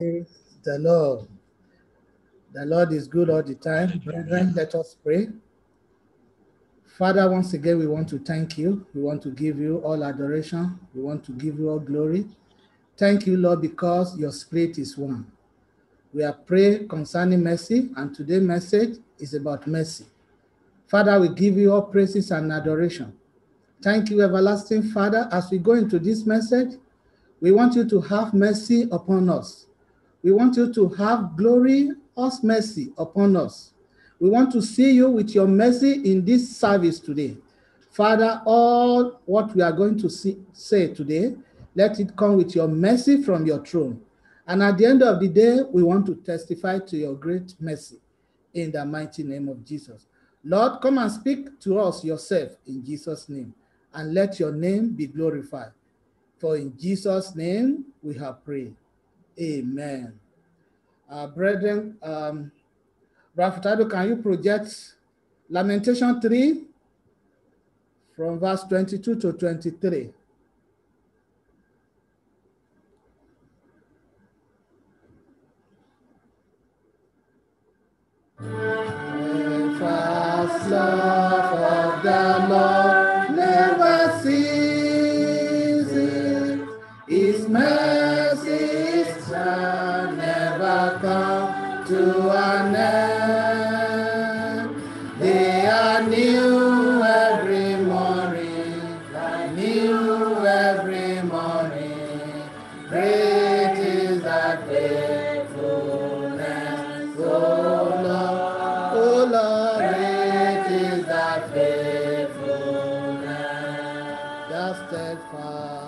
The Lord. The Lord is good all the time. Brethren, let us pray. Father, once again, we want to thank you. We want to give you all adoration. We want to give you all glory. Thank you, Lord, because your spirit is one. We are praying concerning mercy, and today's message is about mercy. Father, we give you all praises and adoration. Thank you, everlasting Father. As we go into this message, we want you to have mercy upon us. We want you to have glory, us mercy upon us. We want to see you with your mercy in this service today. Father, all what we are going to see, say today, let it come with your mercy from your throne. And at the end of the day, we want to testify to your great mercy in the mighty name of Jesus. Lord, come and speak to us yourself in Jesus' name, and let your name be glorified. For in Jesus' name we have prayed. Amen. Uh, brethren, um, can you project Lamentation 3 from verse 22 to 23? Love of the Lord faithfulness. Thou steadfast,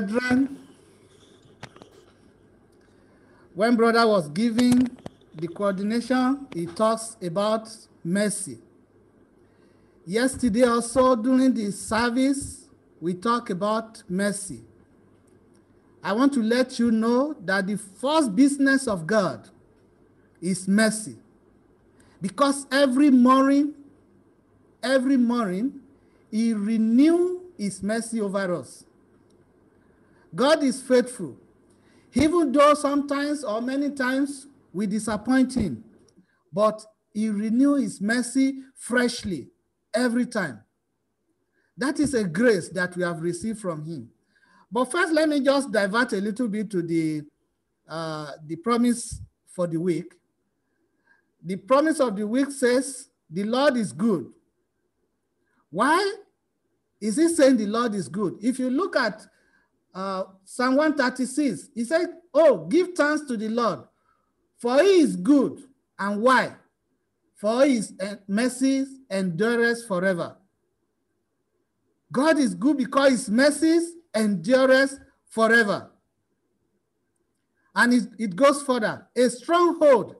Brethren, when brother was giving the coordination, he talks about mercy. Yesterday also during the service, we talk about mercy. I want to let you know that the first business of God is mercy. Because every morning, every morning, he renew his mercy over us. God is faithful. Even though sometimes or many times we disappoint him, but he renew his mercy freshly every time. That is a grace that we have received from him. But first, let me just divert a little bit to the, uh, the promise for the week. The promise of the week says, the Lord is good. Why is he saying the Lord is good? If you look at uh, Psalm 136, he said, oh, give thanks to the Lord, for he is good. And why? For his mercies endures forever. God is good because his mercies endures forever. And it, it goes further, a stronghold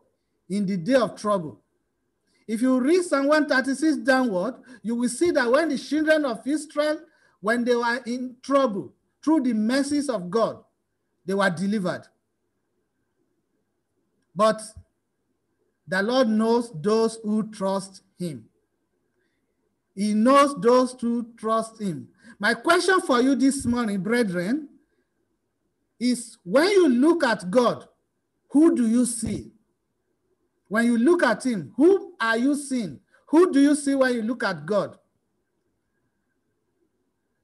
in the day of trouble. If you read Psalm 136 downward, you will see that when the children of Israel, when they were in trouble, through the mercies of God, they were delivered. But the Lord knows those who trust him. He knows those who trust him. My question for you this morning, brethren, is when you look at God, who do you see? When you look at him, who are you seeing? Who do you see when you look at God?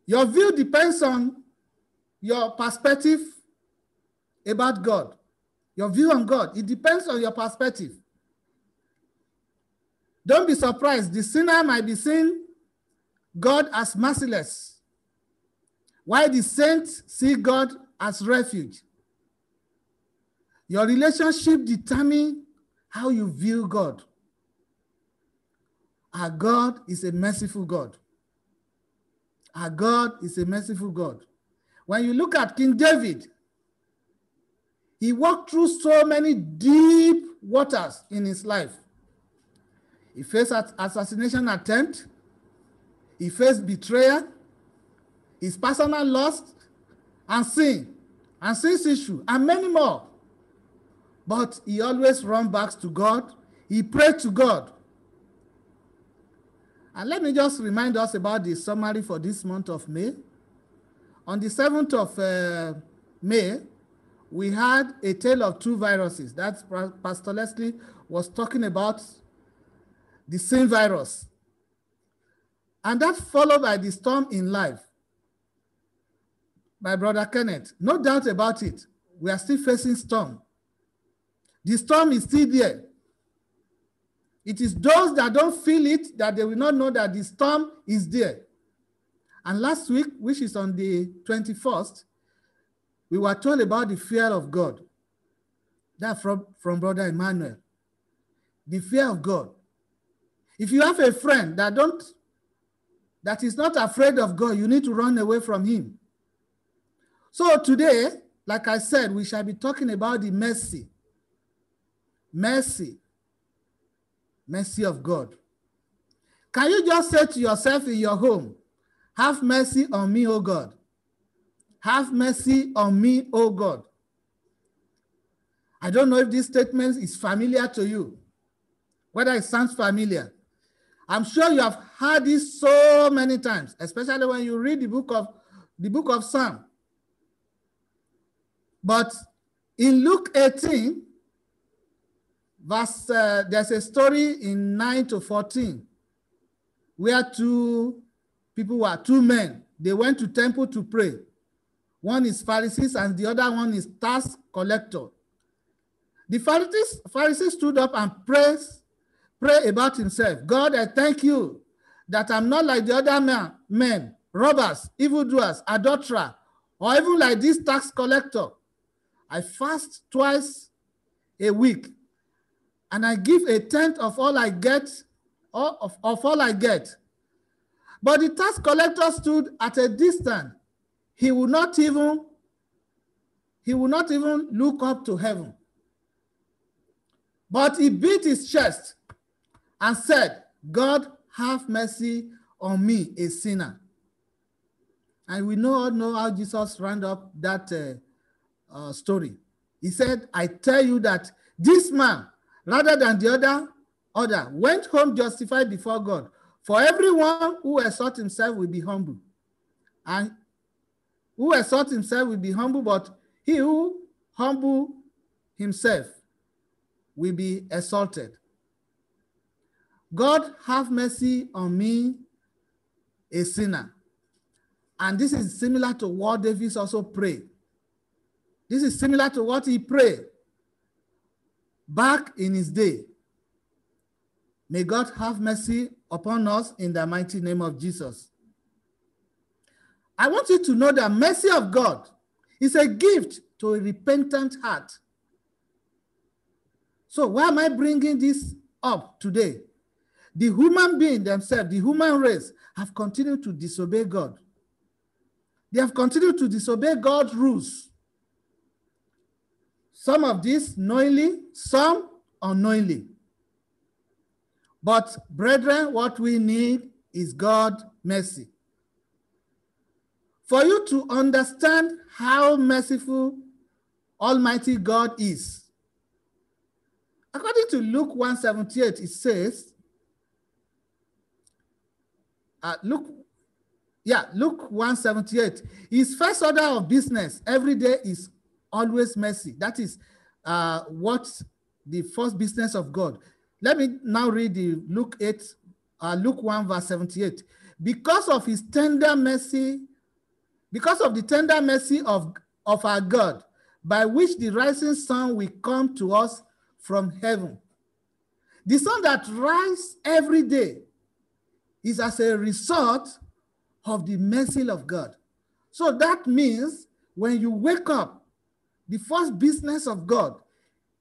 Your view depends on your perspective about God. Your view on God, it depends on your perspective. Don't be surprised. The sinner might be seeing God as merciless, while the saints see God as refuge. Your relationship determines how you view God. Our God is a merciful God. Our God is a merciful God. When you look at King David, he walked through so many deep waters in his life. He faced assassination attempt. He faced betrayal, his personal loss, and sin, and sin's issue, and many more. But he always run back to God. He prayed to God. And let me just remind us about the summary for this month of May. On the 7th of uh, May, we had a tale of two viruses. That's Pastor Leslie was talking about the sin virus. And that followed by the storm in life by Brother Kenneth. No doubt about it. We are still facing storm. The storm is still there. It is those that don't feel it that they will not know that the storm is there. And last week, which is on the 21st, we were told about the fear of God. That from, from Brother Emmanuel. The fear of God. If you have a friend that don't that is not afraid of God, you need to run away from him. So today, like I said, we shall be talking about the mercy. Mercy. Mercy of God. Can you just say to yourself in your home, have mercy on me, O God. Have mercy on me, O God. I don't know if this statement is familiar to you, whether it sounds familiar. I'm sure you have heard this so many times, especially when you read the book of the book of Psalm. But in Luke 18, verse, uh, there's a story in 9 to 14 where two people were two men. They went to temple to pray. One is Pharisees and the other one is tax collector. The Pharisees, Pharisees stood up and praised pray about himself. God, I thank you that I'm not like the other man, men, robbers, evildoers, adulterer, or even like this tax collector. I fast twice a week, and I give a tenth of all I get, of, of all I get. But the tax collector stood at a distance. He would not even, he would not even look up to heaven. But he beat his chest and said, God, have mercy on me, a sinner. And we know all know how Jesus round up that uh, uh, story. He said, I tell you that this man, rather than the other, other, went home justified before God. For everyone who exalts himself will be humble. And who exalts himself will be humble, but he who humble himself will be exalted. God have mercy on me, a sinner. And this is similar to what David also prayed. This is similar to what he prayed back in his day. May God have mercy upon us in the mighty name of Jesus. I want you to know that mercy of God is a gift to a repentant heart. So why am I bringing this up today? The human being themselves, the human race, have continued to disobey God. They have continued to disobey God's rules. Some of this knowingly, some unknowingly. But, brethren, what we need is God's mercy. For you to understand how merciful Almighty God is. According to Luke 178, it says, uh, look, yeah, Luke 178. His first order of business every day is always mercy. That is uh, what the first business of God. Let me now read the Luke 8, uh, Luke 1, verse 78. Because of his tender mercy, because of the tender mercy of, of our God, by which the rising sun will come to us from heaven. The sun that rises every day is as a result of the mercy of God. So that means when you wake up, the first business of God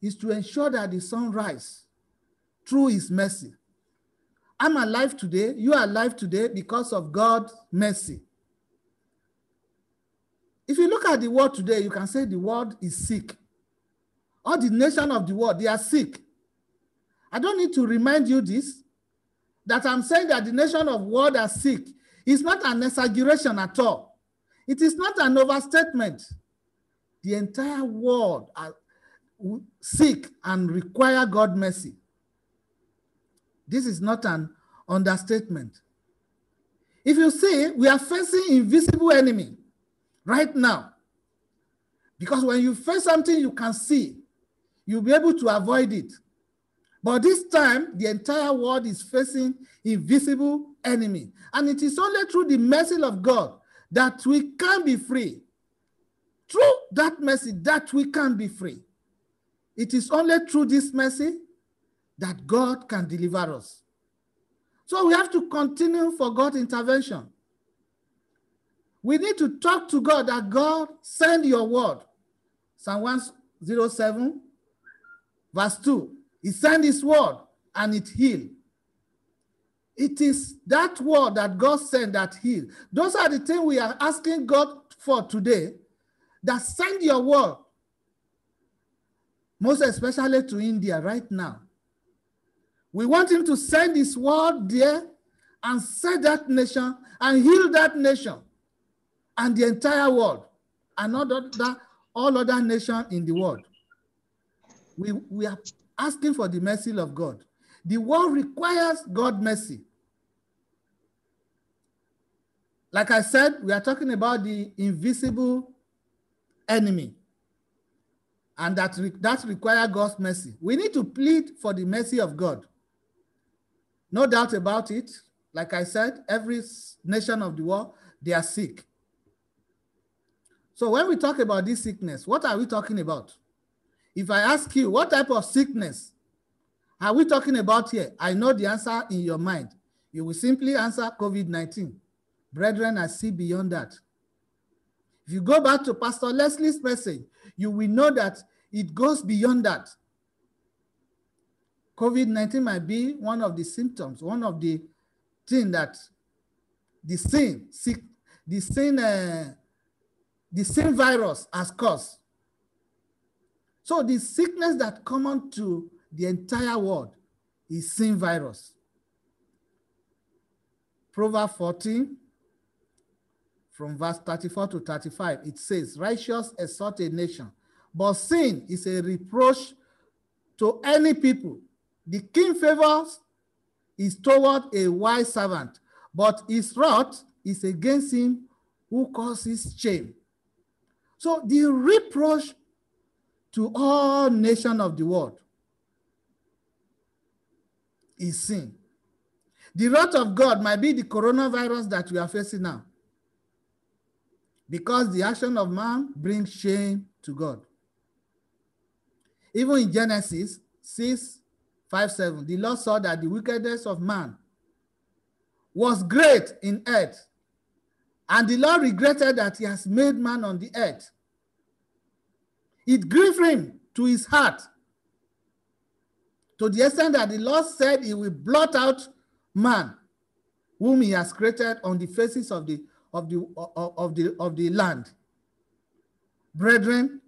is to ensure that the sun rises through his mercy. I'm alive today, you are alive today because of God's mercy. If you look at the world today, you can say the world is sick. All the nation of the world, they are sick. I don't need to remind you this, that I'm saying that the nation of world are sick is not an exaggeration at all. It is not an overstatement. The entire world are sick and require God mercy. This is not an understatement. If you see, we are facing invisible enemy right now. Because when you face something you can see, you'll be able to avoid it. But this time, the entire world is facing invisible enemy. And it is only through the mercy of God that we can be free. Through that mercy that we can be free. It is only through this mercy that God can deliver us. So we have to continue for God's intervention. We need to talk to God that God send your word. Psalm 107, verse 2. He sent his word and it healed. It is that word that God sent that healed. Those are the things we are asking God for today. That send your word. Most especially to India right now. We want him to send his word there and set that nation and heal that nation and the entire world and all other, all other nations in the world. We, we are asking for the mercy of God. The world requires God mercy. Like I said, we are talking about the invisible enemy. And that, re that requires God's mercy. We need to plead for the mercy of God. No doubt about it. Like I said, every nation of the world, they are sick. So when we talk about this sickness, what are we talking about? If I ask you, what type of sickness are we talking about here? I know the answer in your mind. You will simply answer COVID-19. Brethren, I see beyond that. If you go back to Pastor Leslie's message, you will know that it goes beyond that. COVID-19 might be one of the symptoms, one of the things that the same, sick, the same, uh, the same virus has caused. So the sickness that common to the entire world is sin virus. Proverbs 14, from verse 34 to 35, it says, righteous exalt a nation, but sin is a reproach to any people. The king favors is toward a wise servant, but his wrath is against him who causes shame. So the reproach to all nations of the world is sin. The wrath of God might be the coronavirus that we are facing now. Because the action of man brings shame to God. Even in Genesis 6, 5 7. The Lord saw that the wickedness of man was great in earth. And the Lord regretted that he has made man on the earth. It grieved him to his heart to the extent that the Lord said he will blot out man whom he has created on the faces of the of the of, of the of the land. Brethren,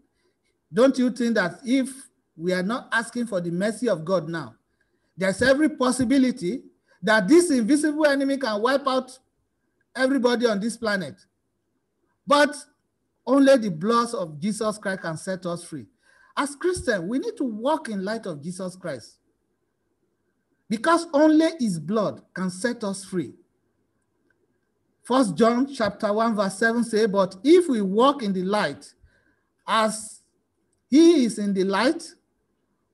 don't you think that if we are not asking for the mercy of God now. There's every possibility that this invisible enemy can wipe out everybody on this planet. But only the blood of Jesus Christ can set us free. As Christians, we need to walk in light of Jesus Christ. Because only his blood can set us free. First John chapter 1, verse 7 say, But if we walk in the light, as he is in the light,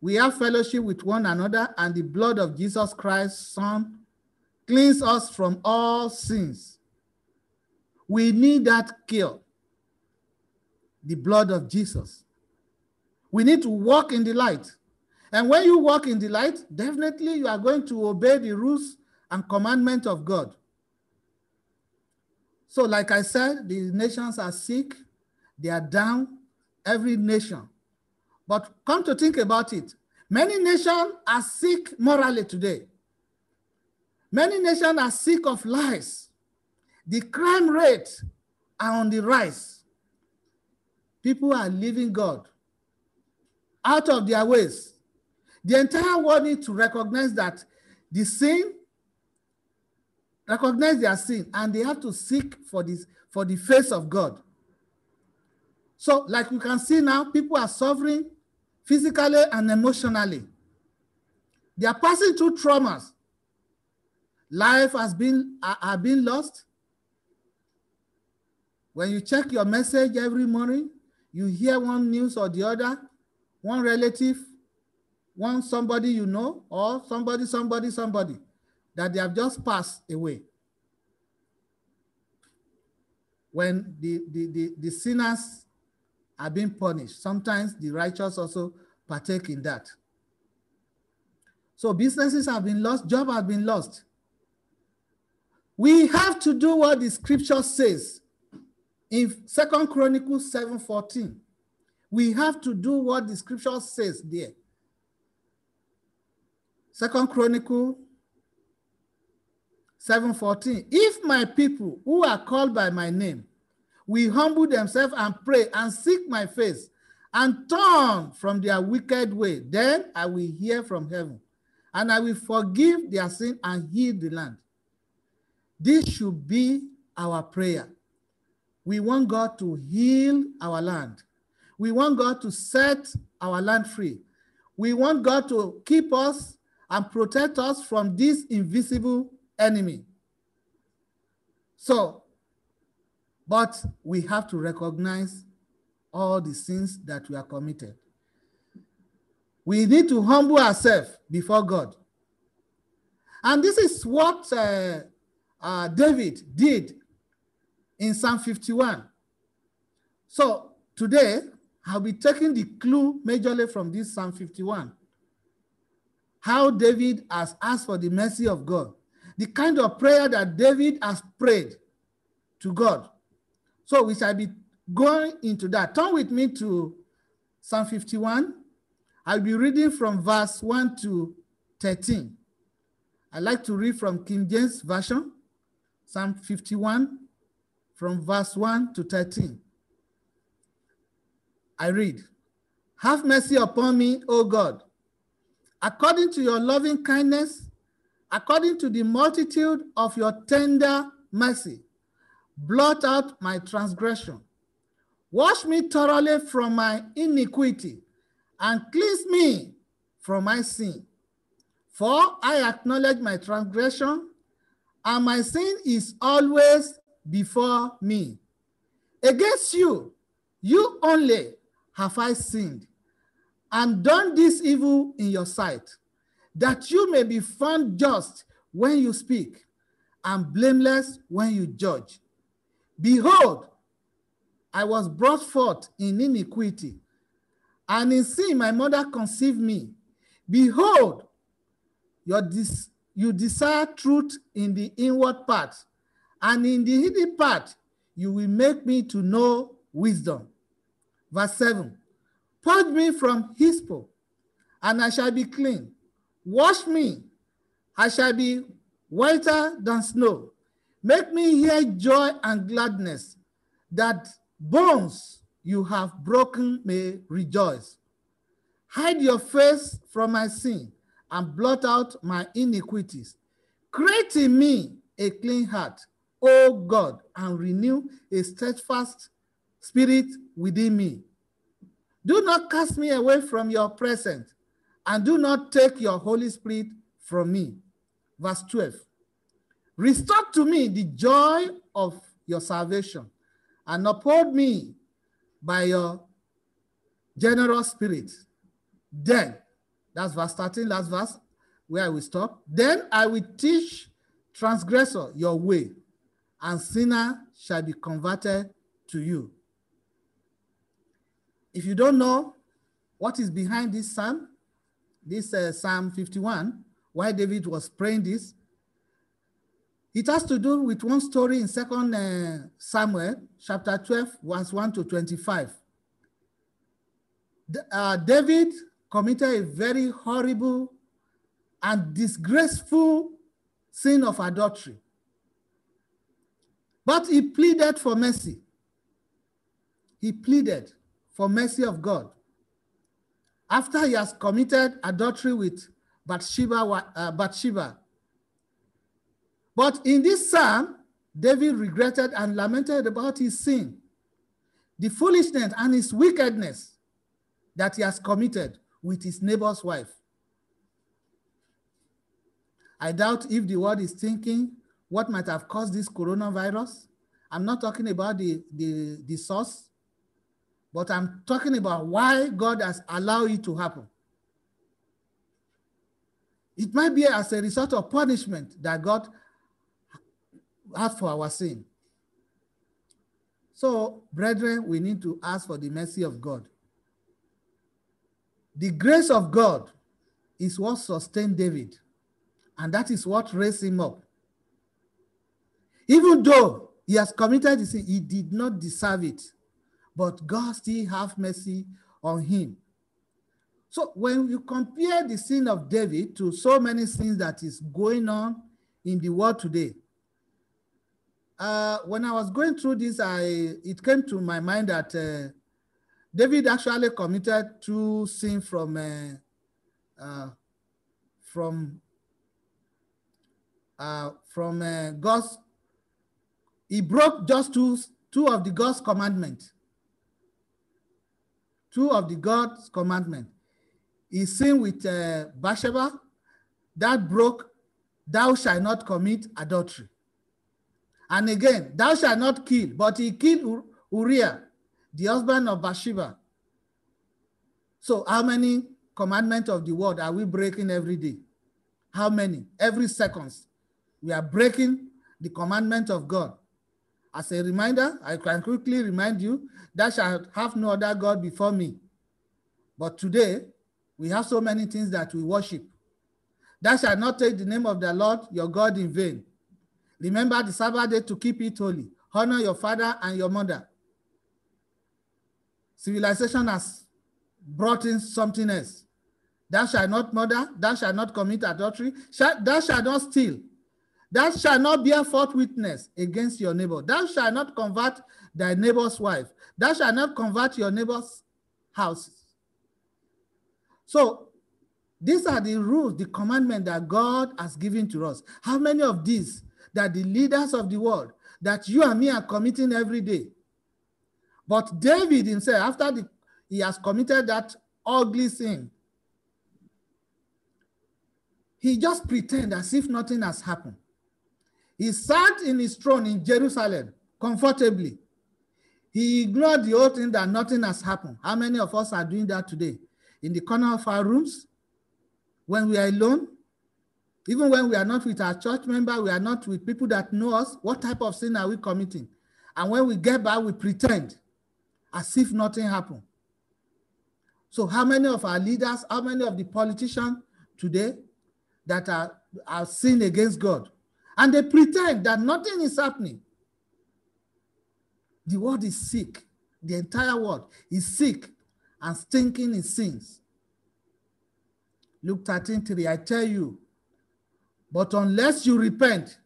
we have fellowship with one another, and the blood of Jesus Christ, Son, cleans us from all sins. We need that cure, the blood of Jesus. We need to walk in the light. And when you walk in the light, definitely you are going to obey the rules and commandments of God. So, like I said, the nations are sick, they are down, every nation. But come to think about it, many nations are sick morally today. Many nations are sick of lies. The crime rate are on the rise. people are leaving God out of their ways. The entire world needs to recognize that the sin, recognize their sin, and they have to seek for this for the face of God. So, like you can see now, people are suffering physically and emotionally. They are passing through traumas. Life has been are been lost. When you check your message every morning, you hear one news or the other, one relative, one somebody you know, or somebody, somebody, somebody, that they have just passed away. When the, the, the, the sinners are being punished, sometimes the righteous also partake in that. So businesses have been lost, job have been lost. We have to do what the scripture says in Second Chronicles 7:14. We have to do what the scripture says there. Second Chronicle 7:14. If my people who are called by my name will humble themselves and pray and seek my face and turn from their wicked way, then I will hear from heaven and I will forgive their sin and heal the land. This should be our prayer. We want God to heal our land. We want God to set our land free. We want God to keep us and protect us from this invisible enemy. So, but we have to recognize all the sins that we are committed. We need to humble ourselves before God. And this is what uh, uh, David did in Psalm 51. So today, I'll be taking the clue majorly from this Psalm 51. How David has asked for the mercy of God. The kind of prayer that David has prayed to God. So we shall be going into that. Turn with me to Psalm 51. I'll be reading from verse 1 to 13. I like to read from King James Version, Psalm 51, from verse 1 to 13. I read, Have mercy upon me, O God, according to your loving kindness, according to the multitude of your tender mercy, blot out my transgression. Wash me thoroughly from my iniquity and cleanse me from my sin. For I acknowledge my transgression, and my sin is always before me. Against you, you only have I sinned and done this evil in your sight, that you may be found just when you speak and blameless when you judge. Behold, I was brought forth in iniquity, and in sin my mother conceived me. Behold, your dis you desire truth in the inward part, and in the hidden part, you will make me to know wisdom. Verse 7 Purge me from hyssop, and I shall be clean. Wash me, I shall be whiter than snow. Make me hear joy and gladness, that bones you have broken may rejoice. Hide your face from my sin and blot out my iniquities. Create in me a clean heart, O God, and renew a steadfast spirit within me. Do not cast me away from your presence, and do not take your Holy Spirit from me. Verse 12. Restore to me the joy of your salvation, and uphold me by your generous spirit. Then, that's verse 13, last verse, where I will stop. Then I will teach transgressor your way, and sinner shall be converted to you. If you don't know what is behind this psalm, this uh, Psalm 51, why David was praying this, it has to do with one story in Second uh, Samuel, chapter 12, verse 1 to 25. Uh, David committed a very horrible and disgraceful sin of adultery. But he pleaded for mercy. He pleaded for mercy of God. After he has committed adultery with Bathsheba, uh, Bathsheba. But in this psalm, David regretted and lamented about his sin, the foolishness and his wickedness that he has committed with his neighbor's wife. I doubt if the world is thinking what might have caused this coronavirus. I'm not talking about the, the, the source, but I'm talking about why God has allowed it to happen. It might be as a result of punishment that God has for our sin. So, brethren, we need to ask for the mercy of God. The grace of God is what sustained David, and that is what raised him up. Even though he has committed the sin, he did not deserve it, but God still have mercy on him. So when you compare the sin of David to so many sins that is going on in the world today, uh, when I was going through this, I it came to my mind that uh, David actually committed two sins from uh, uh from uh, from uh, God's. He broke just two two of the God's commandments. Two of the God's commandments. He sinned with Bathsheba, that broke, thou shalt not commit adultery. And again, thou shalt not kill, but he killed Uriah, the husband of Bathsheba. So how many commandments of the word are we breaking every day? How many? Every seconds. We are breaking the commandment of God. As a reminder, I can quickly remind you, thou shalt have no other God before me. But today, we have so many things that we worship. Thou shalt not take the name of the Lord your God in vain. Remember the Sabbath day to keep it holy. Honor your father and your mother. Civilization has brought in something else. Thou shalt not murder, thou shalt not commit adultery, thou shalt not steal, thou shalt not bear false witness against your neighbor, thou shalt not convert thy neighbor's wife, thou shalt not convert your neighbor's house. So these are the rules, the commandment that God has given to us. How many of these that the leaders of the world, that you and me are committing every day? But David himself, after the, he has committed that ugly sin, he just pretend as if nothing has happened. He sat in his throne in Jerusalem comfortably. He ignored the whole thing that nothing has happened. How many of us are doing that today? in the corner of our rooms, when we are alone, even when we are not with our church member, we are not with people that know us, what type of sin are we committing? And when we get back, we pretend as if nothing happened. So how many of our leaders, how many of the politicians today that are, are sin against God? And they pretend that nothing is happening. The world is sick. The entire world is sick and stinking in sins. Luke 13, 3, I tell you, but unless you repent,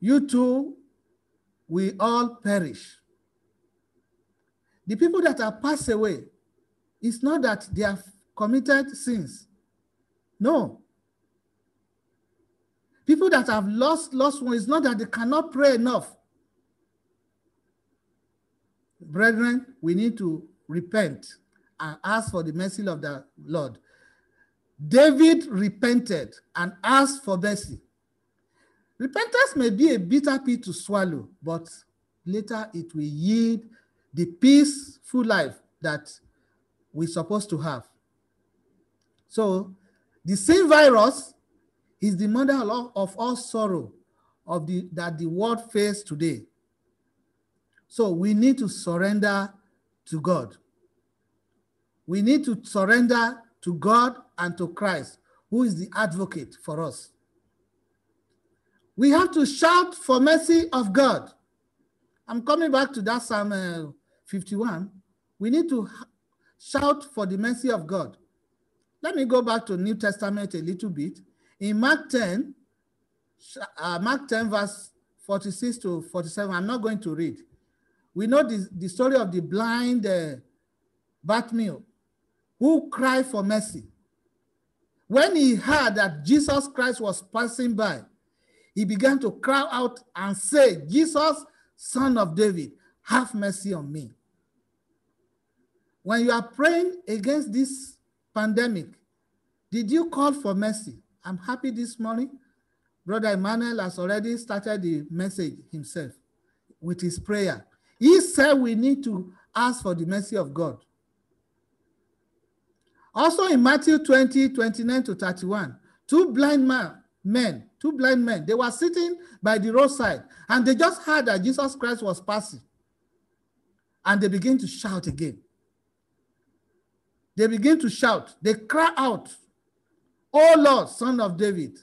you too will all perish. The people that are passed away, it's not that they have committed sins. No. People that have lost lost one, it's not that they cannot pray enough. Brethren, we need to repent and ask for the mercy of the Lord. David repented and asked for mercy. Repentance may be a bitter pill to swallow, but later it will yield the peaceful life that we're supposed to have. So, the sin virus is the mother of all sorrow of the, that the world faces today. So we need to surrender to God. We need to surrender to God and to Christ, who is the advocate for us. We have to shout for mercy of God. I'm coming back to that Psalm uh, 51. We need to shout for the mercy of God. Let me go back to New Testament a little bit. In Mark 10, uh, Mark 10, verse 46 to 47, I'm not going to read. we know the, story of the blind uh, Bartimaeus who cried for mercy. When he heard that Jesus Christ was passing by, he began to cry out and say, Jesus, son of David, have mercy on me. When you are praying against this pandemic, did you call for mercy? I'm happy this morning. Brother Emmanuel has already started the message himself with his prayer. He said we need to ask for the mercy of God. Also in Matthew 20, 29 to 31, two blind man, men, two blind men, they were sitting by the roadside and they just heard that Jesus Christ was passing. And they begin to shout again. They begin to shout. They cry out, Oh Lord, son of David,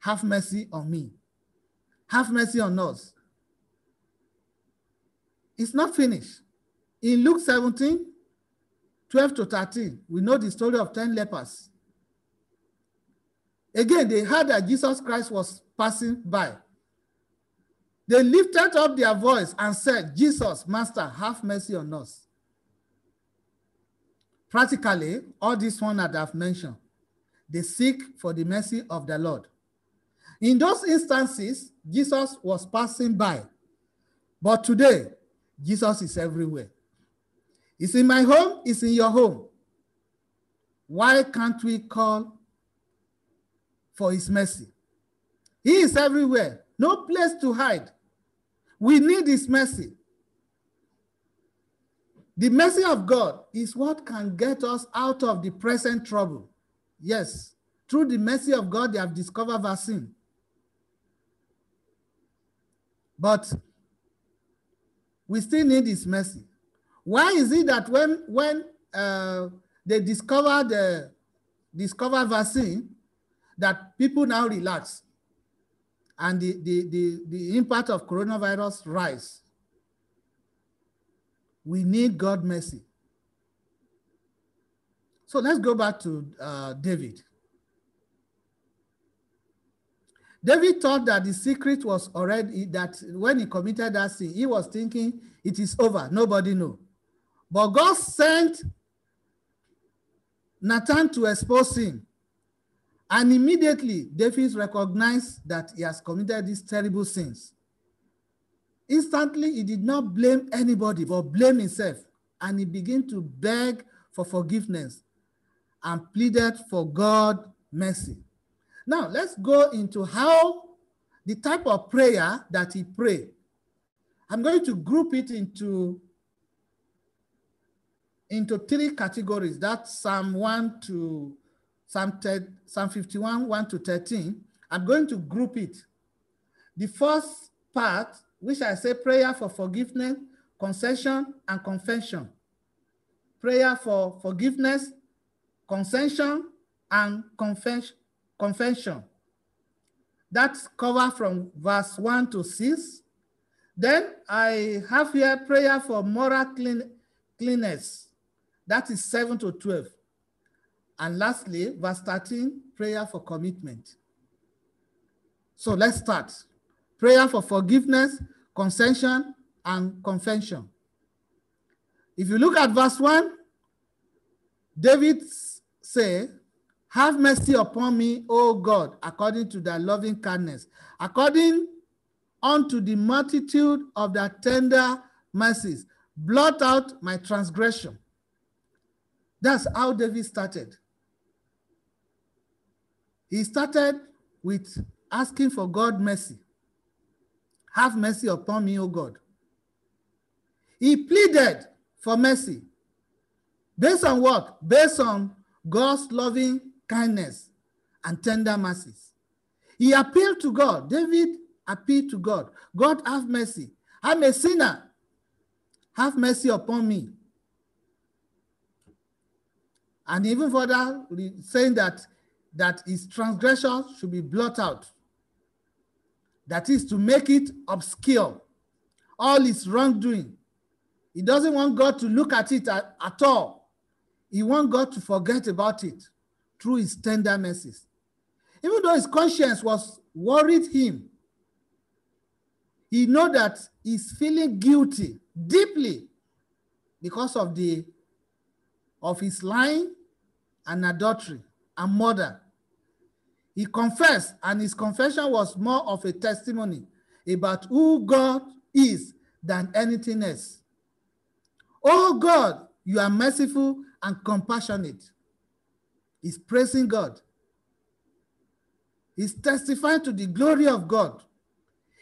have mercy on me. Have mercy on us. It's not finished. In Luke 17, 12 to 13, we know the story of 10 lepers. Again, they heard that Jesus Christ was passing by. They lifted up their voice and said, Jesus, Master, have mercy on us. Practically, all these one that I've mentioned, they seek for the mercy of the Lord. In those instances, Jesus was passing by. But today, Jesus is everywhere. It's in my home, it's in your home. Why can't we call for his mercy? He is everywhere, no place to hide. We need his mercy. The mercy of God is what can get us out of the present trouble. Yes, through the mercy of God, they have discovered vaccine. But we still need his mercy. Why is it that when, when uh, they discover the discover vaccine, that people now relax and the, the, the, the impact of coronavirus rise? We need God mercy. So let's go back to uh, David. David thought that the secret was already that when he committed that sin, he was thinking it is over, nobody know. But God sent Nathan to expose him. And immediately, David recognized that he has committed these terrible sins. Instantly, he did not blame anybody, but blame himself. And he began to beg for forgiveness and pleaded for God mercy. Now, let's go into how the type of prayer that he prayed. I'm going to group it into into three categories. That's Psalm 1 to Psalm, 10, Psalm 51, 1 to 13. I'm going to group it. The first part, which I say prayer for forgiveness, concession, and confession. Prayer for forgiveness, concession, and confess, confession. That's covered from verse 1 to 6. Then I have here prayer for moral clean, cleanness, that is 7 to 12. And lastly, verse 13, prayer for commitment. So let's start. Prayer for forgiveness, concession, and confession. If you look at verse 1, David say, have mercy upon me, O God, according to thy loving kindness, according unto the multitude of thy tender mercies. Blot out my transgression. That's how David started. He started with asking for God mercy. Have mercy upon me, O God. He pleaded for mercy. Based on what? Based on God's loving kindness and tender mercies. He appealed to God. David appealed to God. God, have mercy. I'm a sinner. Have mercy upon me. And even further, saying that, that his transgression should be blotted out. That is to make it obscure, all his wrongdoing. He doesn't want God to look at it at, at all. He wants God to forget about it through his tender mercies. Even though his conscience was worried him, He know that he's feeling guilty deeply because of the of his lying and adultery and murder. He confessed, and his confession was more of a testimony about who God is than anything else. Oh God, you are merciful and compassionate. He's praising God. He's testifying to the glory of God.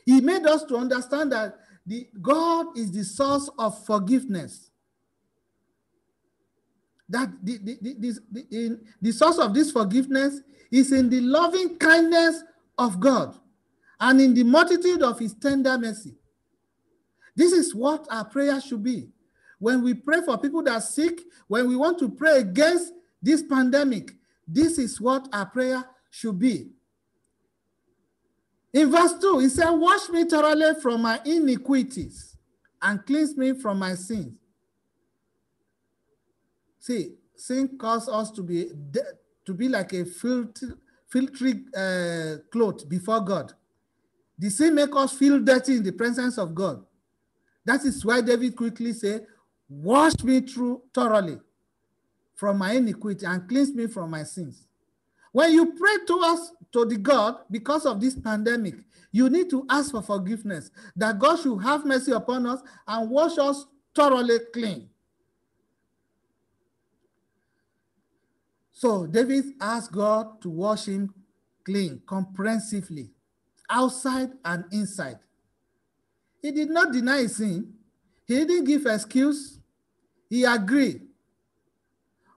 He made us to understand that the, God is the source of forgiveness. That the, the, the, the, in, the source of this forgiveness is in the loving kindness of God and in the multitude of his tender mercy. This is what our prayer should be. When we pray for people that are sick, when we want to pray against this pandemic, this is what our prayer should be. In verse 2, he said, Wash me thoroughly from my iniquities and cleanse me from my sins. See, sin causes us to be to be like a filthy, filthy uh, cloth before God. The sin make us feel dirty in the presence of God. That is why David quickly said, Wash me through thoroughly from my iniquity and cleanse me from my sins. When you pray to us, to the God, because of this pandemic, you need to ask for forgiveness, that God should have mercy upon us and wash us thoroughly clean. So David asked God to wash him clean, comprehensively, outside and inside. He did not deny his sin. He didn't give excuse. He agreed.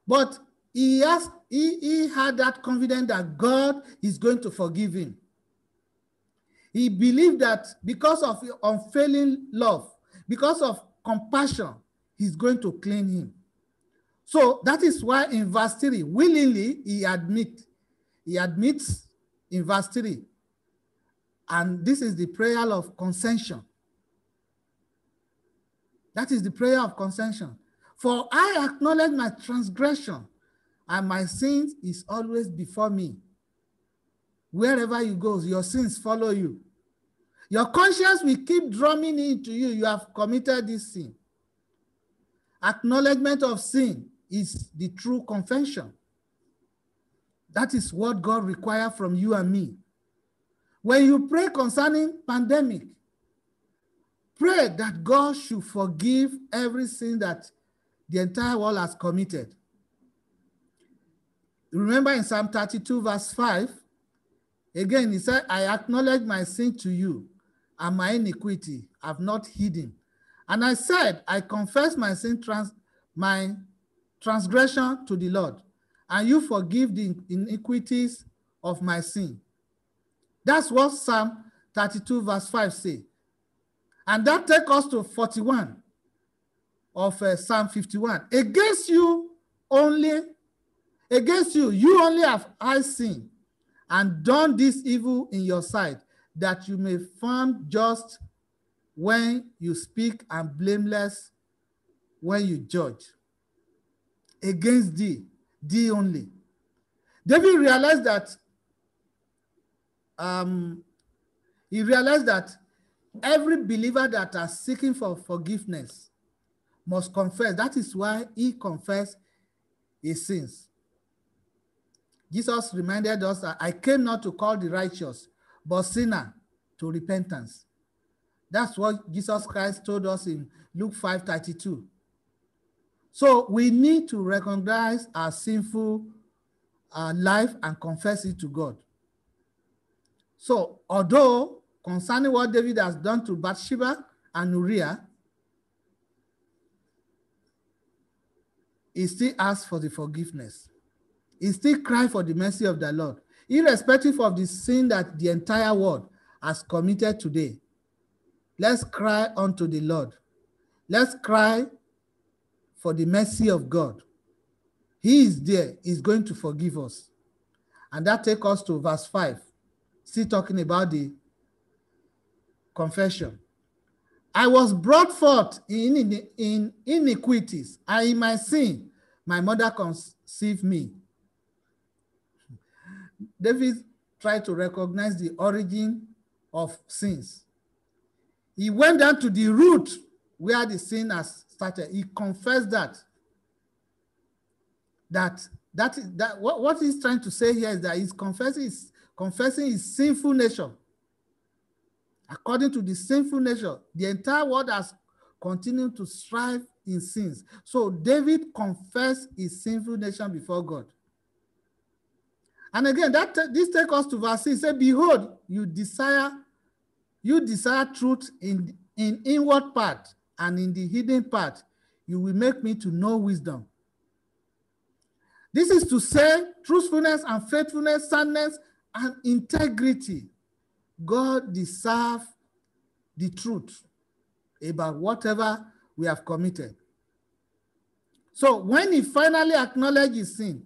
But he, asked, he, he had that confidence that God is going to forgive him. He believed that because of unfailing love, because of compassion, he's going to clean him. So that is why in verse 3, willingly he admit, he admits in verse 3. And this is the prayer of conscension. That is the prayer of conscension. For I acknowledge my transgression, and my sins is always before me. Wherever you go, your sins follow you. Your conscience will keep drumming into you. You have committed this sin. Acknowledgement of sin is the true confession. That is what God requires from you and me. When you pray concerning pandemic, Pray that God should forgive every sin that the entire world has committed. Remember in Psalm 32, verse 5, again, he said, I acknowledge my sin to you, and my iniquity I have not hidden. And I said, I confess my sin, trans my transgression to the Lord, and you forgive the iniquities of my sin. That's what Psalm 32, verse 5 say. And that takes us to 41 of uh, Psalm 51. Against you only, against you, you only have I sinned and done this evil in your sight, that you may found just when you speak and blameless when you judge. Against thee, thee only. David realized that um, he realized that Every believer that are seeking for forgiveness must confess. That is why he confessed his sins. Jesus reminded us that I came not to call the righteous, but sinner to repentance. That's what Jesus Christ told us in Luke 5 32. So we need to recognize our sinful uh, life and confess it to God. So, although concerning what David has done to Bathsheba and Uriah, he still asks for the forgiveness. He still cries for the mercy of the Lord, irrespective of the sin that the entire world has committed today. Let's cry unto the Lord. Let's cry for the mercy of God. He is there, he's going to forgive us. And that takes us to verse 5, still talking about the confession. I was brought forth in, in, in iniquities, and in my sin, my mother conceived me. David tried to recognize the origin of sins. He went down to the root where the sin has started. He confessed that. That that is that what, what he's trying to say here is that he's confessing his confessing his sinful nature. According to the sinful nature, the entire world has continued to strive in sins. So David confessed his sinful nature before God. And again, that this takes us to verse 6. Say, Behold, you desire, you desire truth in, in inward part and in the hidden part. You will make me to know wisdom. This is to say truthfulness and faithfulness, soundness and integrity. God deserves the truth about whatever we have committed. So when he finally acknowledged his sin,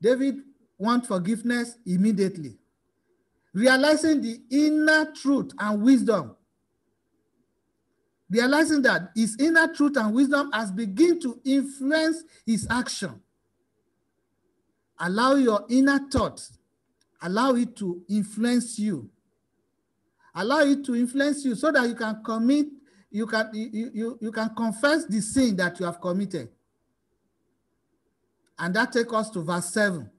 David want forgiveness immediately. Realizing the inner truth and wisdom. Realizing that his inner truth and wisdom has begun to influence his action. Allow your inner thoughts, allow it to influence you. Allow it to influence you so that you can commit, you can, you, you, you can confess the sin that you have committed. And that takes us to verse 7.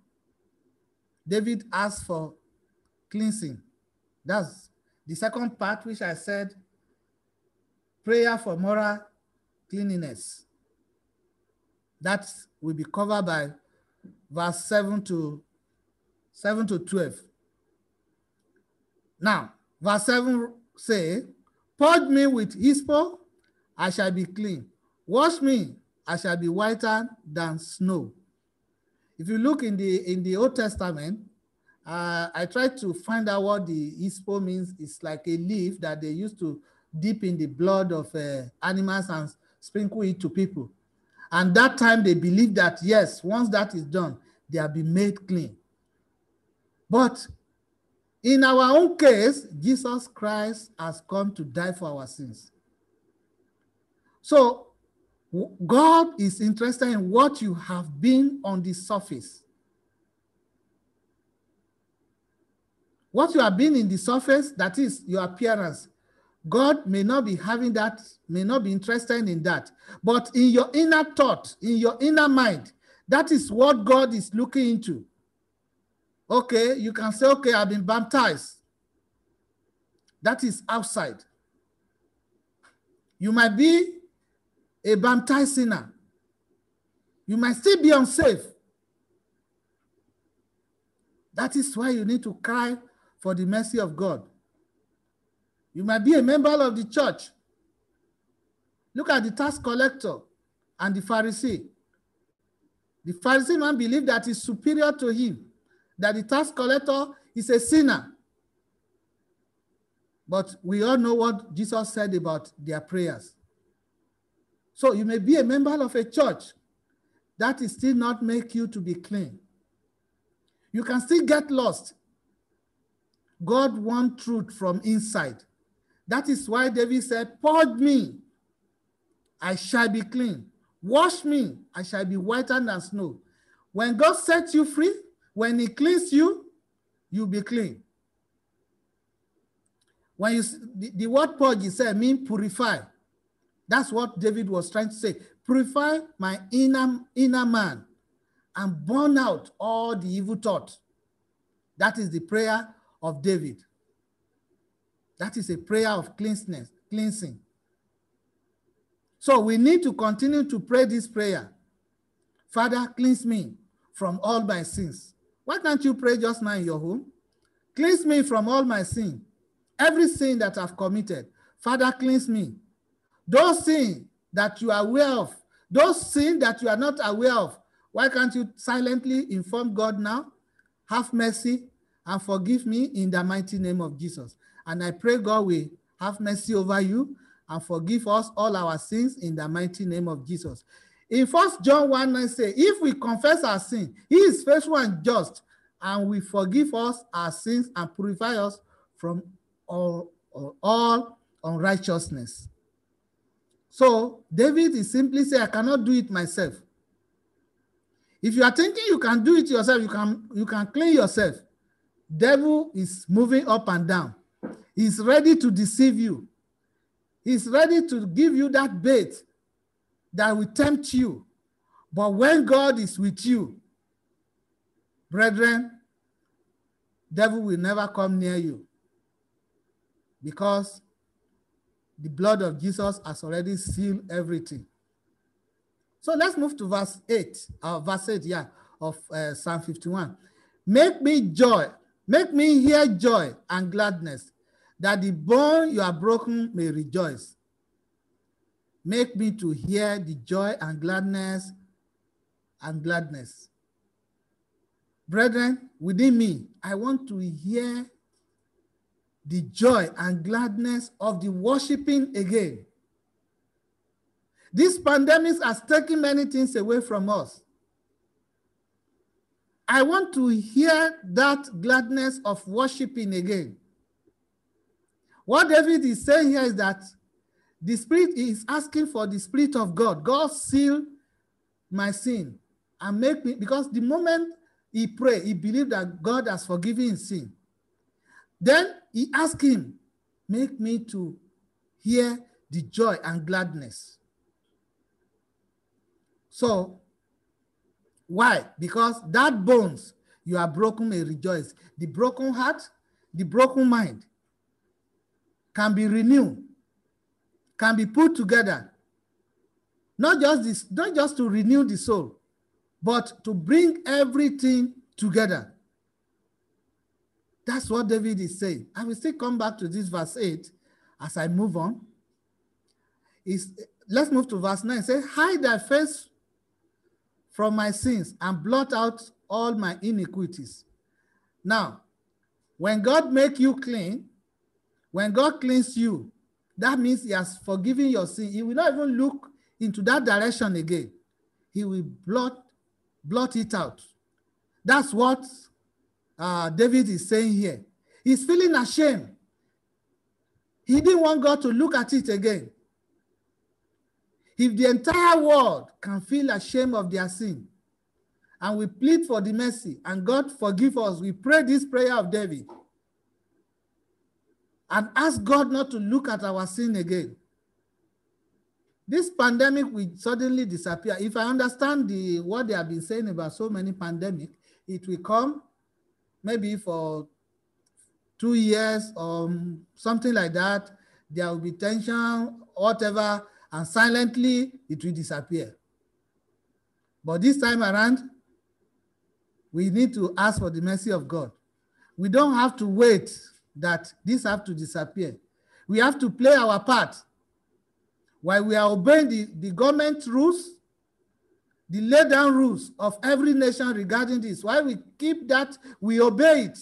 David asked for cleansing. That's the second part, which I said prayer for moral cleanliness. That will be covered by verse 7 to 7 to 12. Now, verse 7 say, Purge me with hyssop, I shall be clean. Wash me, I shall be whiter than snow. If you look in the in the Old Testament, uh, I tried to find out what the hyssop means. It's like a leaf that they used to dip in the blood of uh, animals and sprinkle it to people. And that time they believe that, yes, once that is done, they have been made clean. But in our own case, Jesus Christ has come to die for our sins. So God is interested in what you have been on the surface. What you have been in the surface, that is your appearance. God may not be having that, may not be interested in that. But in your inner thought, in your inner mind, that is what God is looking into. Okay, you can say, okay, I've been baptized. That is outside. You might be a baptized sinner. You might still be unsafe. That is why you need to cry for the mercy of God. You might be a member of the church. Look at the tax collector and the Pharisee. The Pharisee man believed that he's superior to him, that the tax collector is a sinner. But we all know what Jesus said about their prayers. So you may be a member of a church. That is still not make you to be clean. You can still get lost. God wants truth from inside. That is why David said, Purge me, I shall be clean. Wash me, I shall be whiter than snow. When God sets you free, when he cleans you, you'll be clean. When you the, the word purge, he said, mean purify. That's what David was trying to say. Purify my inner, inner man and burn out all the evil thoughts. That is the prayer of David. That is a prayer of cleansiness, cleansing. So we need to continue to pray this prayer. Father, cleanse me from all my sins. Why can't you pray just now in your home? Cleanse me from all my sin. Every sin that I've committed. Father, cleanse me those things that you are aware of, those sins that you are not aware of, why can't you silently inform God now? Have mercy and forgive me in the mighty name of Jesus. And I pray God will have mercy over you and forgive us all our sins in the mighty name of Jesus. In First John 1 9 say, if we confess our sin, he is faithful and just, and will forgive us our sins and purify us from all, all unrighteousness. So David is simply saying, I cannot do it myself. If you are thinking you can do it yourself, you can, you can clean yourself. Devil is moving up and down. He's ready to deceive you. He's ready to give you that bait that will tempt you. But when God is with you, brethren, devil will never come near you because the blood of Jesus has already sealed everything. So let's move to verse 8, uh, verse 8, yeah, of uh, Psalm 51. Make me joy, make me hear joy and gladness, that the bone you are broken may rejoice. Make me to hear the joy and gladness and gladness. Brethren, within me, I want to hear the joy and gladness of the worshiping again. This pandemic has taken many things away from us. I want to hear that gladness of worshiping again. What David is saying here is that the Spirit is asking for the Spirit of God. God seal my sin and make me, because the moment he prayed, he believed that God has forgiven his sin. Then he asked him, make me to hear the joy and gladness. So, why? Because that bones you are broken may rejoice. The broken heart, the broken mind can be renewed, can be put together. Not just this, not just to renew the soul, but to bring everything together. That's what David is saying. I will still come back to this verse 8 as I move on. Is let's move to verse 9. Say, hide thy face from my sins and blot out all my iniquities. Now, when God make you clean, when God cleans you, that means he has forgiven your sin. He will not even look into that direction again. He will blot, blot it out. That's what uh, David is saying here. He's feeling ashamed. He didn't want God to look at it again. If the entire world can feel ashamed of their sin, and we plead for the mercy, and God forgive us, we pray this prayer of David, and ask God not to look at our sin again. This pandemic will suddenly disappear. If I understand the what they have been saying about so many pandemic, it will come maybe for two years or something like that. There will be tension, whatever, and silently it will disappear. But this time around, we need to ask for the mercy of God. We don't have to wait that this have to disappear. We have to play our part. While we are obeying the, the government rules, the laid down rules of every nation regarding this, while we keep that, we obey it.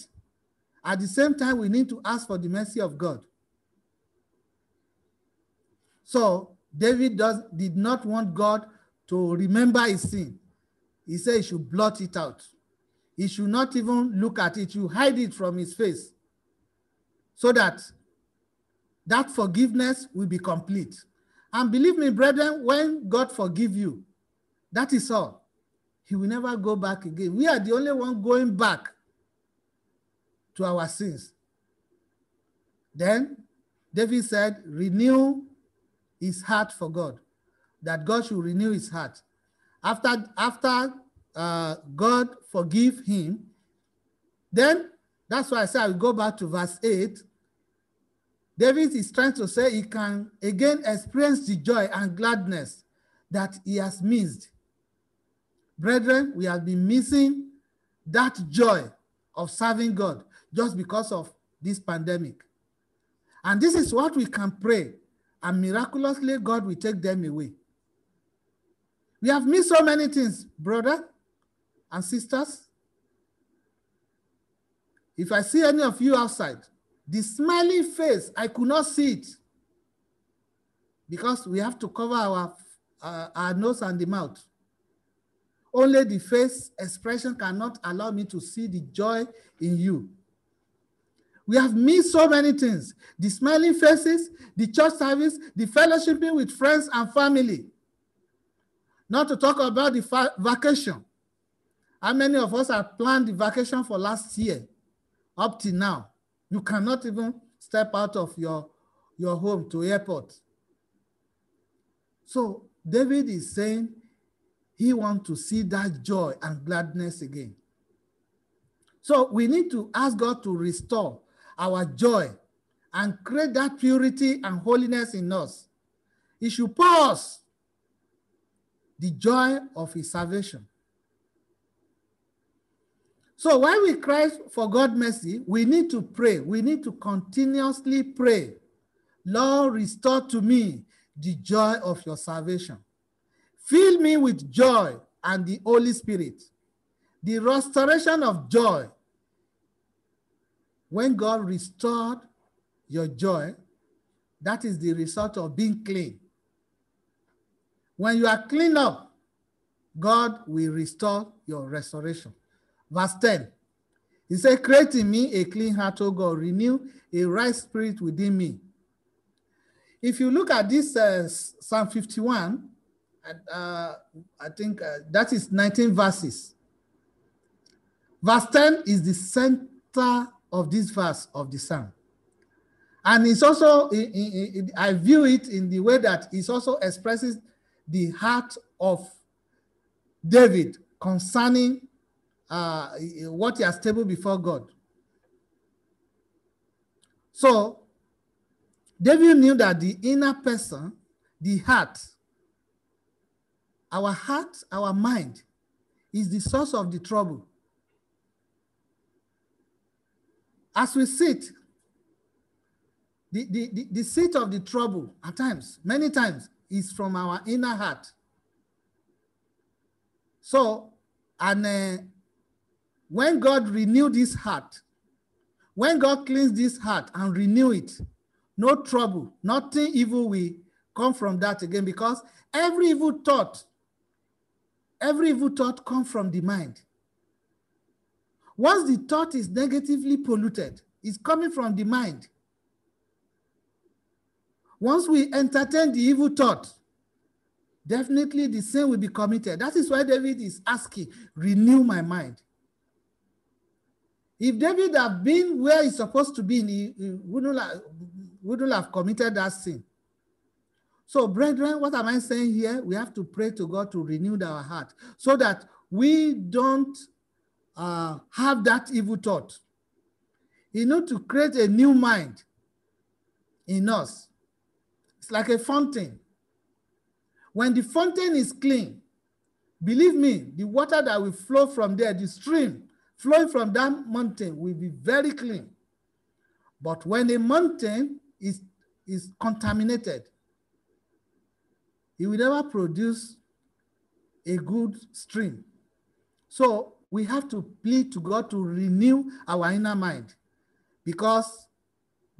At the same time, we need to ask for the mercy of God. So David does, did not want God to remember his sin. He said he should blot it out. He should not even look at it. You hide it from his face so that that forgiveness will be complete. And believe me, brethren, when God forgive you, that is all. He will never go back again. We are the only one going back to our sins. Then David said, renew his heart for God, that God should renew his heart. After, after uh, God forgive him, then that's why I say I will go back to verse 8. David is trying to say he can again experience the joy and gladness that he has missed. Brethren, we have been missing that joy of serving God just because of this pandemic. And this is what we can pray and miraculously God will take them away. We have missed so many things, brother and sisters. If I see any of you outside, the smiling face, I could not see it because we have to cover our, uh, our nose and the mouth. Only the face expression cannot allow me to see the joy in you. We have missed so many things. The smiling faces, the church service, the fellowshipping with friends and family. Not to talk about the vacation. How many of us have planned the vacation for last year up to now? You cannot even step out of your, your home to airport So David is saying he wants to see that joy and gladness again. So we need to ask God to restore our joy and create that purity and holiness in us. He should pour us the joy of his salvation. So while we cry for God mercy, we need to pray. We need to continuously pray. Lord, restore to me the joy of your salvation. Fill me with joy and the Holy Spirit. The restoration of joy. When God restored your joy, that is the result of being clean. When you are clean up, God will restore your restoration. Verse 10. He said, Create in me a clean heart, O God, renew a right spirit within me. If you look at this uh, Psalm 51, uh, I think uh, that is 19 verses. Verse 10 is the center of this verse of the psalm. And it's also, I view it in the way that it also expresses the heart of David concerning uh, what he has tabled before God. So David knew that the inner person, the heart, our heart, our mind, is the source of the trouble. As we sit, the, the, the, the seat of the trouble at times, many times, is from our inner heart. So, and uh, when God renew this heart, when God cleans this heart and renew it, no trouble, nothing evil will come from that again because every evil thought, every evil thought comes from the mind. Once the thought is negatively polluted, it's coming from the mind. Once we entertain the evil thought, definitely the sin will be committed. That is why David is asking, renew my mind. If David had been where he's supposed to be, he, wouldn't, have, wouldn't have committed that sin. So, brethren, what am I saying here? We have to pray to God to renew our heart so that we don't uh, have that evil thought. You know, to create a new mind in us. It's like a fountain. When the fountain is clean, believe me, the water that will flow from there, the stream, flowing from that mountain will be very clean. But when a mountain is, is contaminated, it will never produce a good stream. So we have to plead to God to renew our inner mind because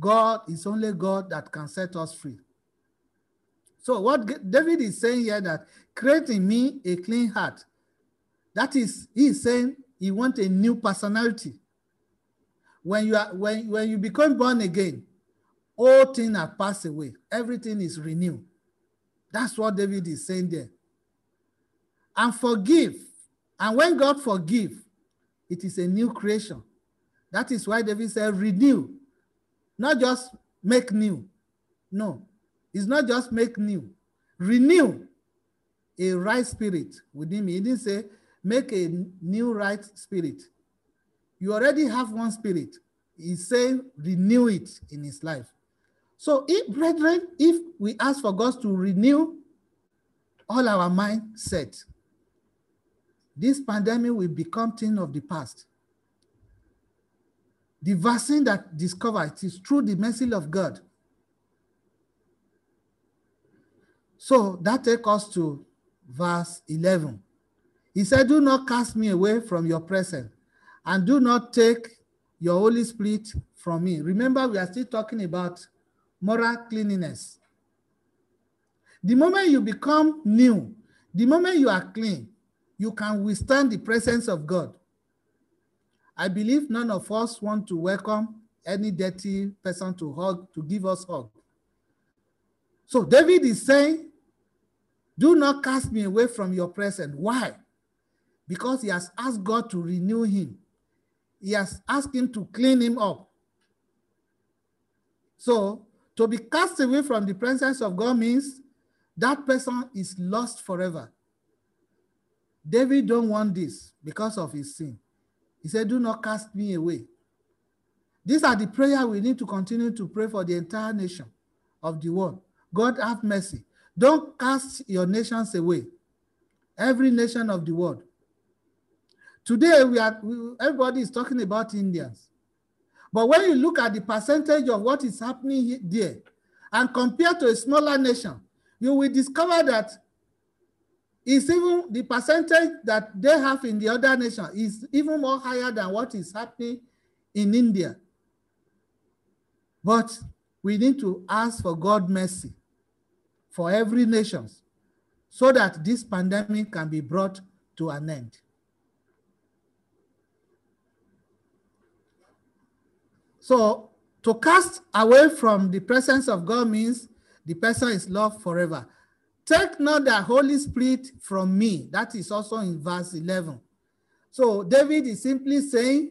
God is only God that can set us free. So what David is saying here that create in me a clean heart. That is, he is saying he wants a new personality. When you are when, when you become born again, all things have passed away. Everything is renewed. That's what David is saying there. And forgive. And when God forgive, it is a new creation. That is why David said, renew. Not just make new. No, it's not just make new. Renew a right spirit within me. He didn't say make a new right spirit. You already have one spirit. He's saying renew it in his life. So, if, brethren, if we ask for God to renew all our mindset, this pandemic will become thing of the past. The vaccine that discovered it is through the mercy of God. So that takes us to verse 11. He said, Do not cast me away from your presence, and do not take your Holy Spirit from me. Remember, we are still talking about moral cleanliness. The moment you become new, the moment you are clean, you can withstand the presence of God. I believe none of us want to welcome any dirty person to hug, to give us hug. So David is saying, do not cast me away from your presence. Why? Because he has asked God to renew him. He has asked him to clean him up. So, to be cast away from the presence of God means that person is lost forever. David don't want this because of his sin. He said, do not cast me away. These are the prayer we need to continue to pray for the entire nation of the world. God have mercy. Don't cast your nations away. Every nation of the world. Today, we are we, everybody is talking about Indians. But when you look at the percentage of what is happening there and compare to a smaller nation, you will discover that it's even the percentage that they have in the other nation is even more higher than what is happening in India. But we need to ask for God mercy for every nation so that this pandemic can be brought to an end. So to cast away from the presence of God means the person is loved forever. Take not the Holy Spirit from me. That is also in verse 11. So David is simply saying,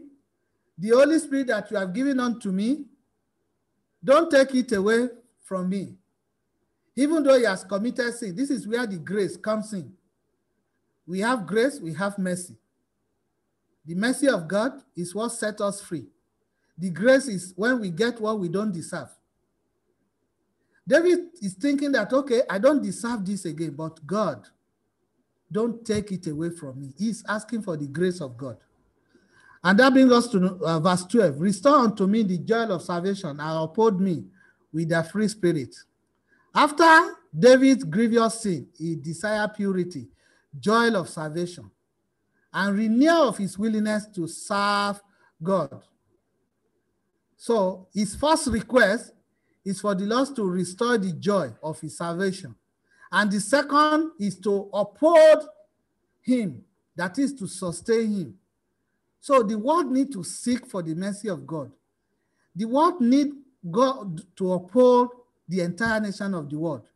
the Holy Spirit that you have given unto me, don't take it away from me. Even though he has committed sin, this is where the grace comes in. We have grace, we have mercy. The mercy of God is what set us free. The grace is when we get what we don't deserve. David is thinking that, okay, I don't deserve this again, but God, don't take it away from me. He's asking for the grace of God. And that brings us to uh, verse 12. Restore unto me the joy of salvation and uphold me with a free spirit. After David's grievous sin, he desired purity, joy of salvation, and renewal of his willingness to serve God. So his first request is for the Lord to restore the joy of his salvation. And the second is to uphold him, that is to sustain him. So the world need to seek for the mercy of God. The world need God to uphold the entire nation of the world.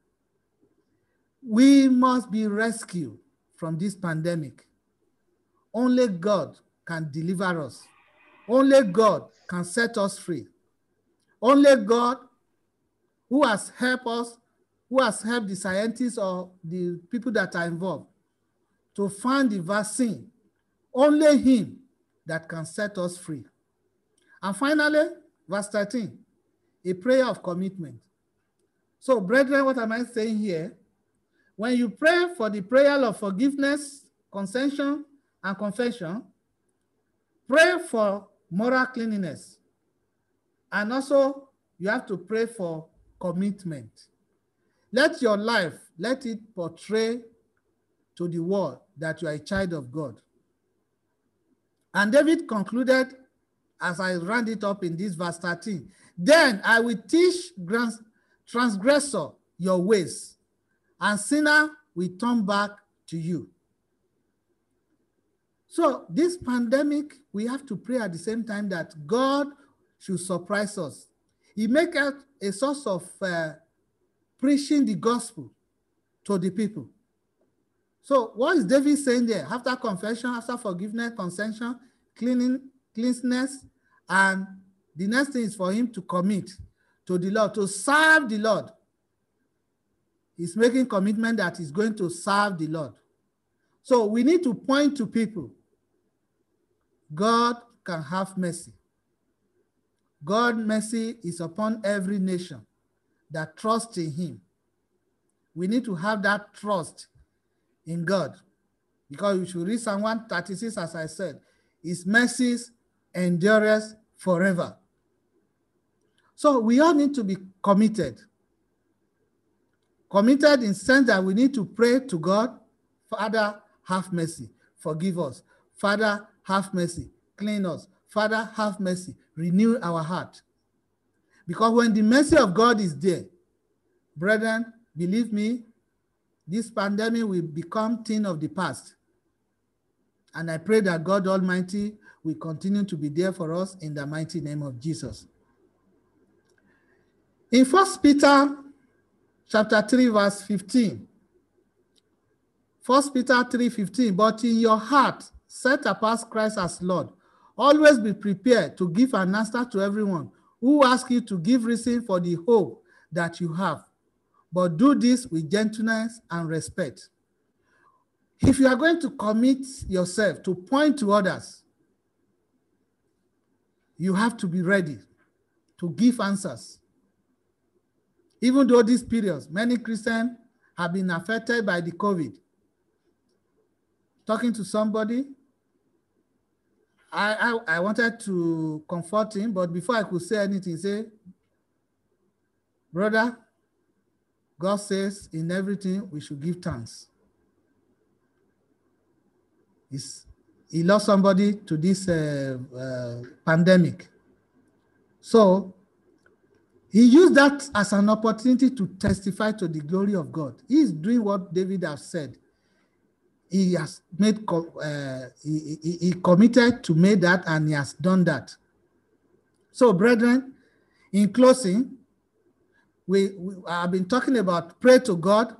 We must be rescued from this pandemic. Only God can deliver us. Only God can set us free. Only God who has helped us, who has helped the scientists or the people that are involved to find the vaccine, only him that can set us free. And finally, verse 13, a prayer of commitment. So, brethren, what am I saying here? When you pray for the prayer of forgiveness, concession, and confession, pray for moral cleanliness. And also, you have to pray for commitment. Let your life, let it portray to the world that you are a child of God. And David concluded, as I round it up in this verse 13, then I will teach transgressor your ways, and sinner will turn back to you. So this pandemic, we have to pray at the same time that God should surprise us. He make it a source of uh, preaching the gospel to the people. So what is David saying there? After confession, after forgiveness, consension, cleaning, cleanness, and the next thing is for him to commit to the Lord, to serve the Lord. He's making commitment that he's going to serve the Lord. So we need to point to people. God can have mercy. God mercy is upon every nation that trusts in him. We need to have that trust in God. Because we should read Psalm 136, as I said, his mercies endureth forever. So we all need to be committed. Committed in sense that we need to pray to God, Father, have mercy, forgive us. Father, have mercy, clean us. Father, have mercy, renew our heart. Because when the mercy of God is there, brethren, believe me, this pandemic will become thing of the past. And I pray that God Almighty will continue to be there for us in the mighty name of Jesus. In First Peter chapter 3, verse 15. First Peter 3, 15. But in your heart, set apart Christ as Lord. Always be prepared to give an answer to everyone who asks you to give reason for the hope that you have. but do this with gentleness and respect. If you are going to commit yourself to point to others, you have to be ready to give answers. Even though these periods, many Christians have been affected by the COVID. Talking to somebody, I, I, I wanted to comfort him, but before I could say anything, say, brother, God says in everything we should give thanks. He's, he lost somebody to this uh, uh, pandemic. So he used that as an opportunity to testify to the glory of God. He is doing what David has said. He has made, uh, he, he, he committed to make that and he has done that. So, brethren, in closing, we, we have been talking about pray to God.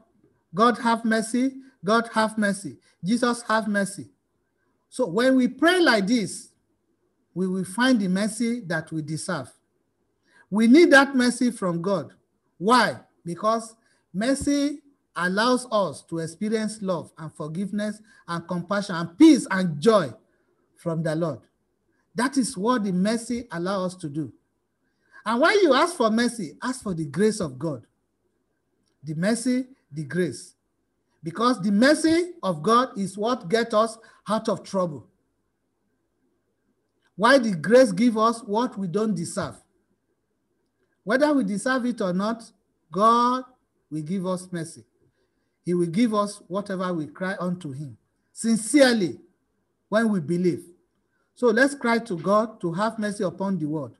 God have mercy. God have mercy. Jesus have mercy. So when we pray like this, we will find the mercy that we deserve. We need that mercy from God. Why? Because mercy allows us to experience love and forgiveness and compassion and peace and joy from the Lord. That is what the mercy allows us to do. And when you ask for mercy, ask for the grace of God. The mercy, the grace. Because the mercy of God is what gets us out of trouble. Why the grace give us what we don't deserve. Whether we deserve it or not, God will give us mercy. He will give us whatever we cry unto him. Sincerely, when we believe. So let's cry to God to have mercy upon the world.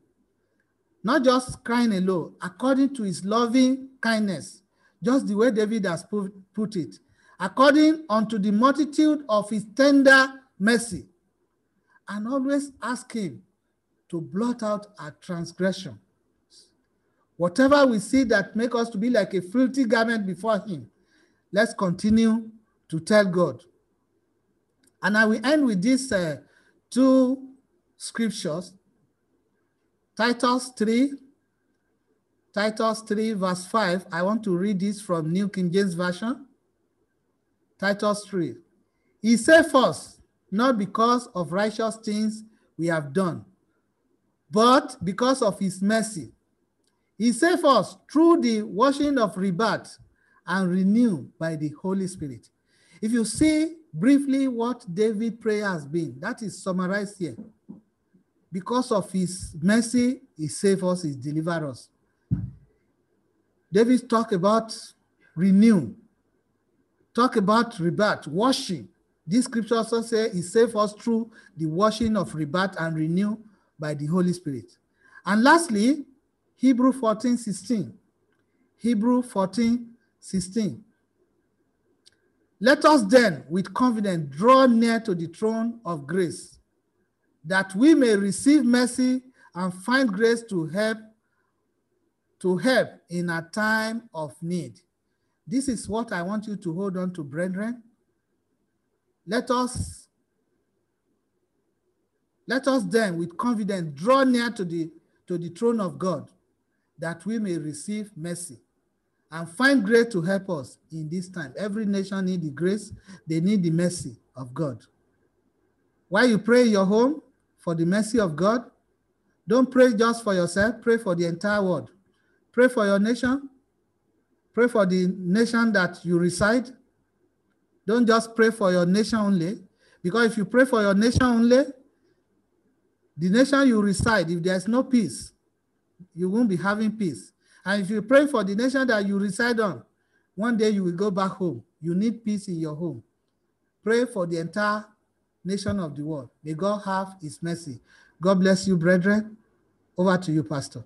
Not just crying alone, according to his loving kindness, just the way David has put, it, according unto the multitude of his tender mercy. And always ask him to blot out our transgression Whatever we see that make us to be like a filthy garment before him, let's continue to tell God. And I will end with these uh, two scriptures. Titus 3, Titus 3 verse 5. I want to read this from New King James Version. Titus 3. He said first, not because of righteous things we have done, but because of his mercy he saved us through the washing of rebirth and renewed by the Holy Spirit. If you see briefly what David prayer has been, that is summarized here. Because of his mercy, he saved us, he delivered us. David talk about renew, talk about rebirth, washing. This scripture also says he saved us through the washing of rebirth and renew by the Holy Spirit. And lastly, Hebrew 14, 16. Hebrew 14, 16. Let us then with confidence draw near to the throne of grace, that we may receive mercy and find grace to help to help in a time of need. This is what I want you to hold on to, brethren. Let us let us then with confidence draw near to the to the throne of God that we may receive mercy and find grace to help us in this time. Every nation need the grace, they need the mercy of God. While you pray in your home for the mercy of God, don't pray just for yourself, pray for the entire world. Pray for your nation, pray for the nation that you reside. Don't just pray for your nation only, because if you pray for your nation only, the nation you reside, if there's no peace, you won't be having peace. And if you pray for the nation that you reside on, one day you will go back home. You need peace in your home. Pray for the entire nation of the world. May God have his mercy. God bless you, brethren. Over to you, Pastor.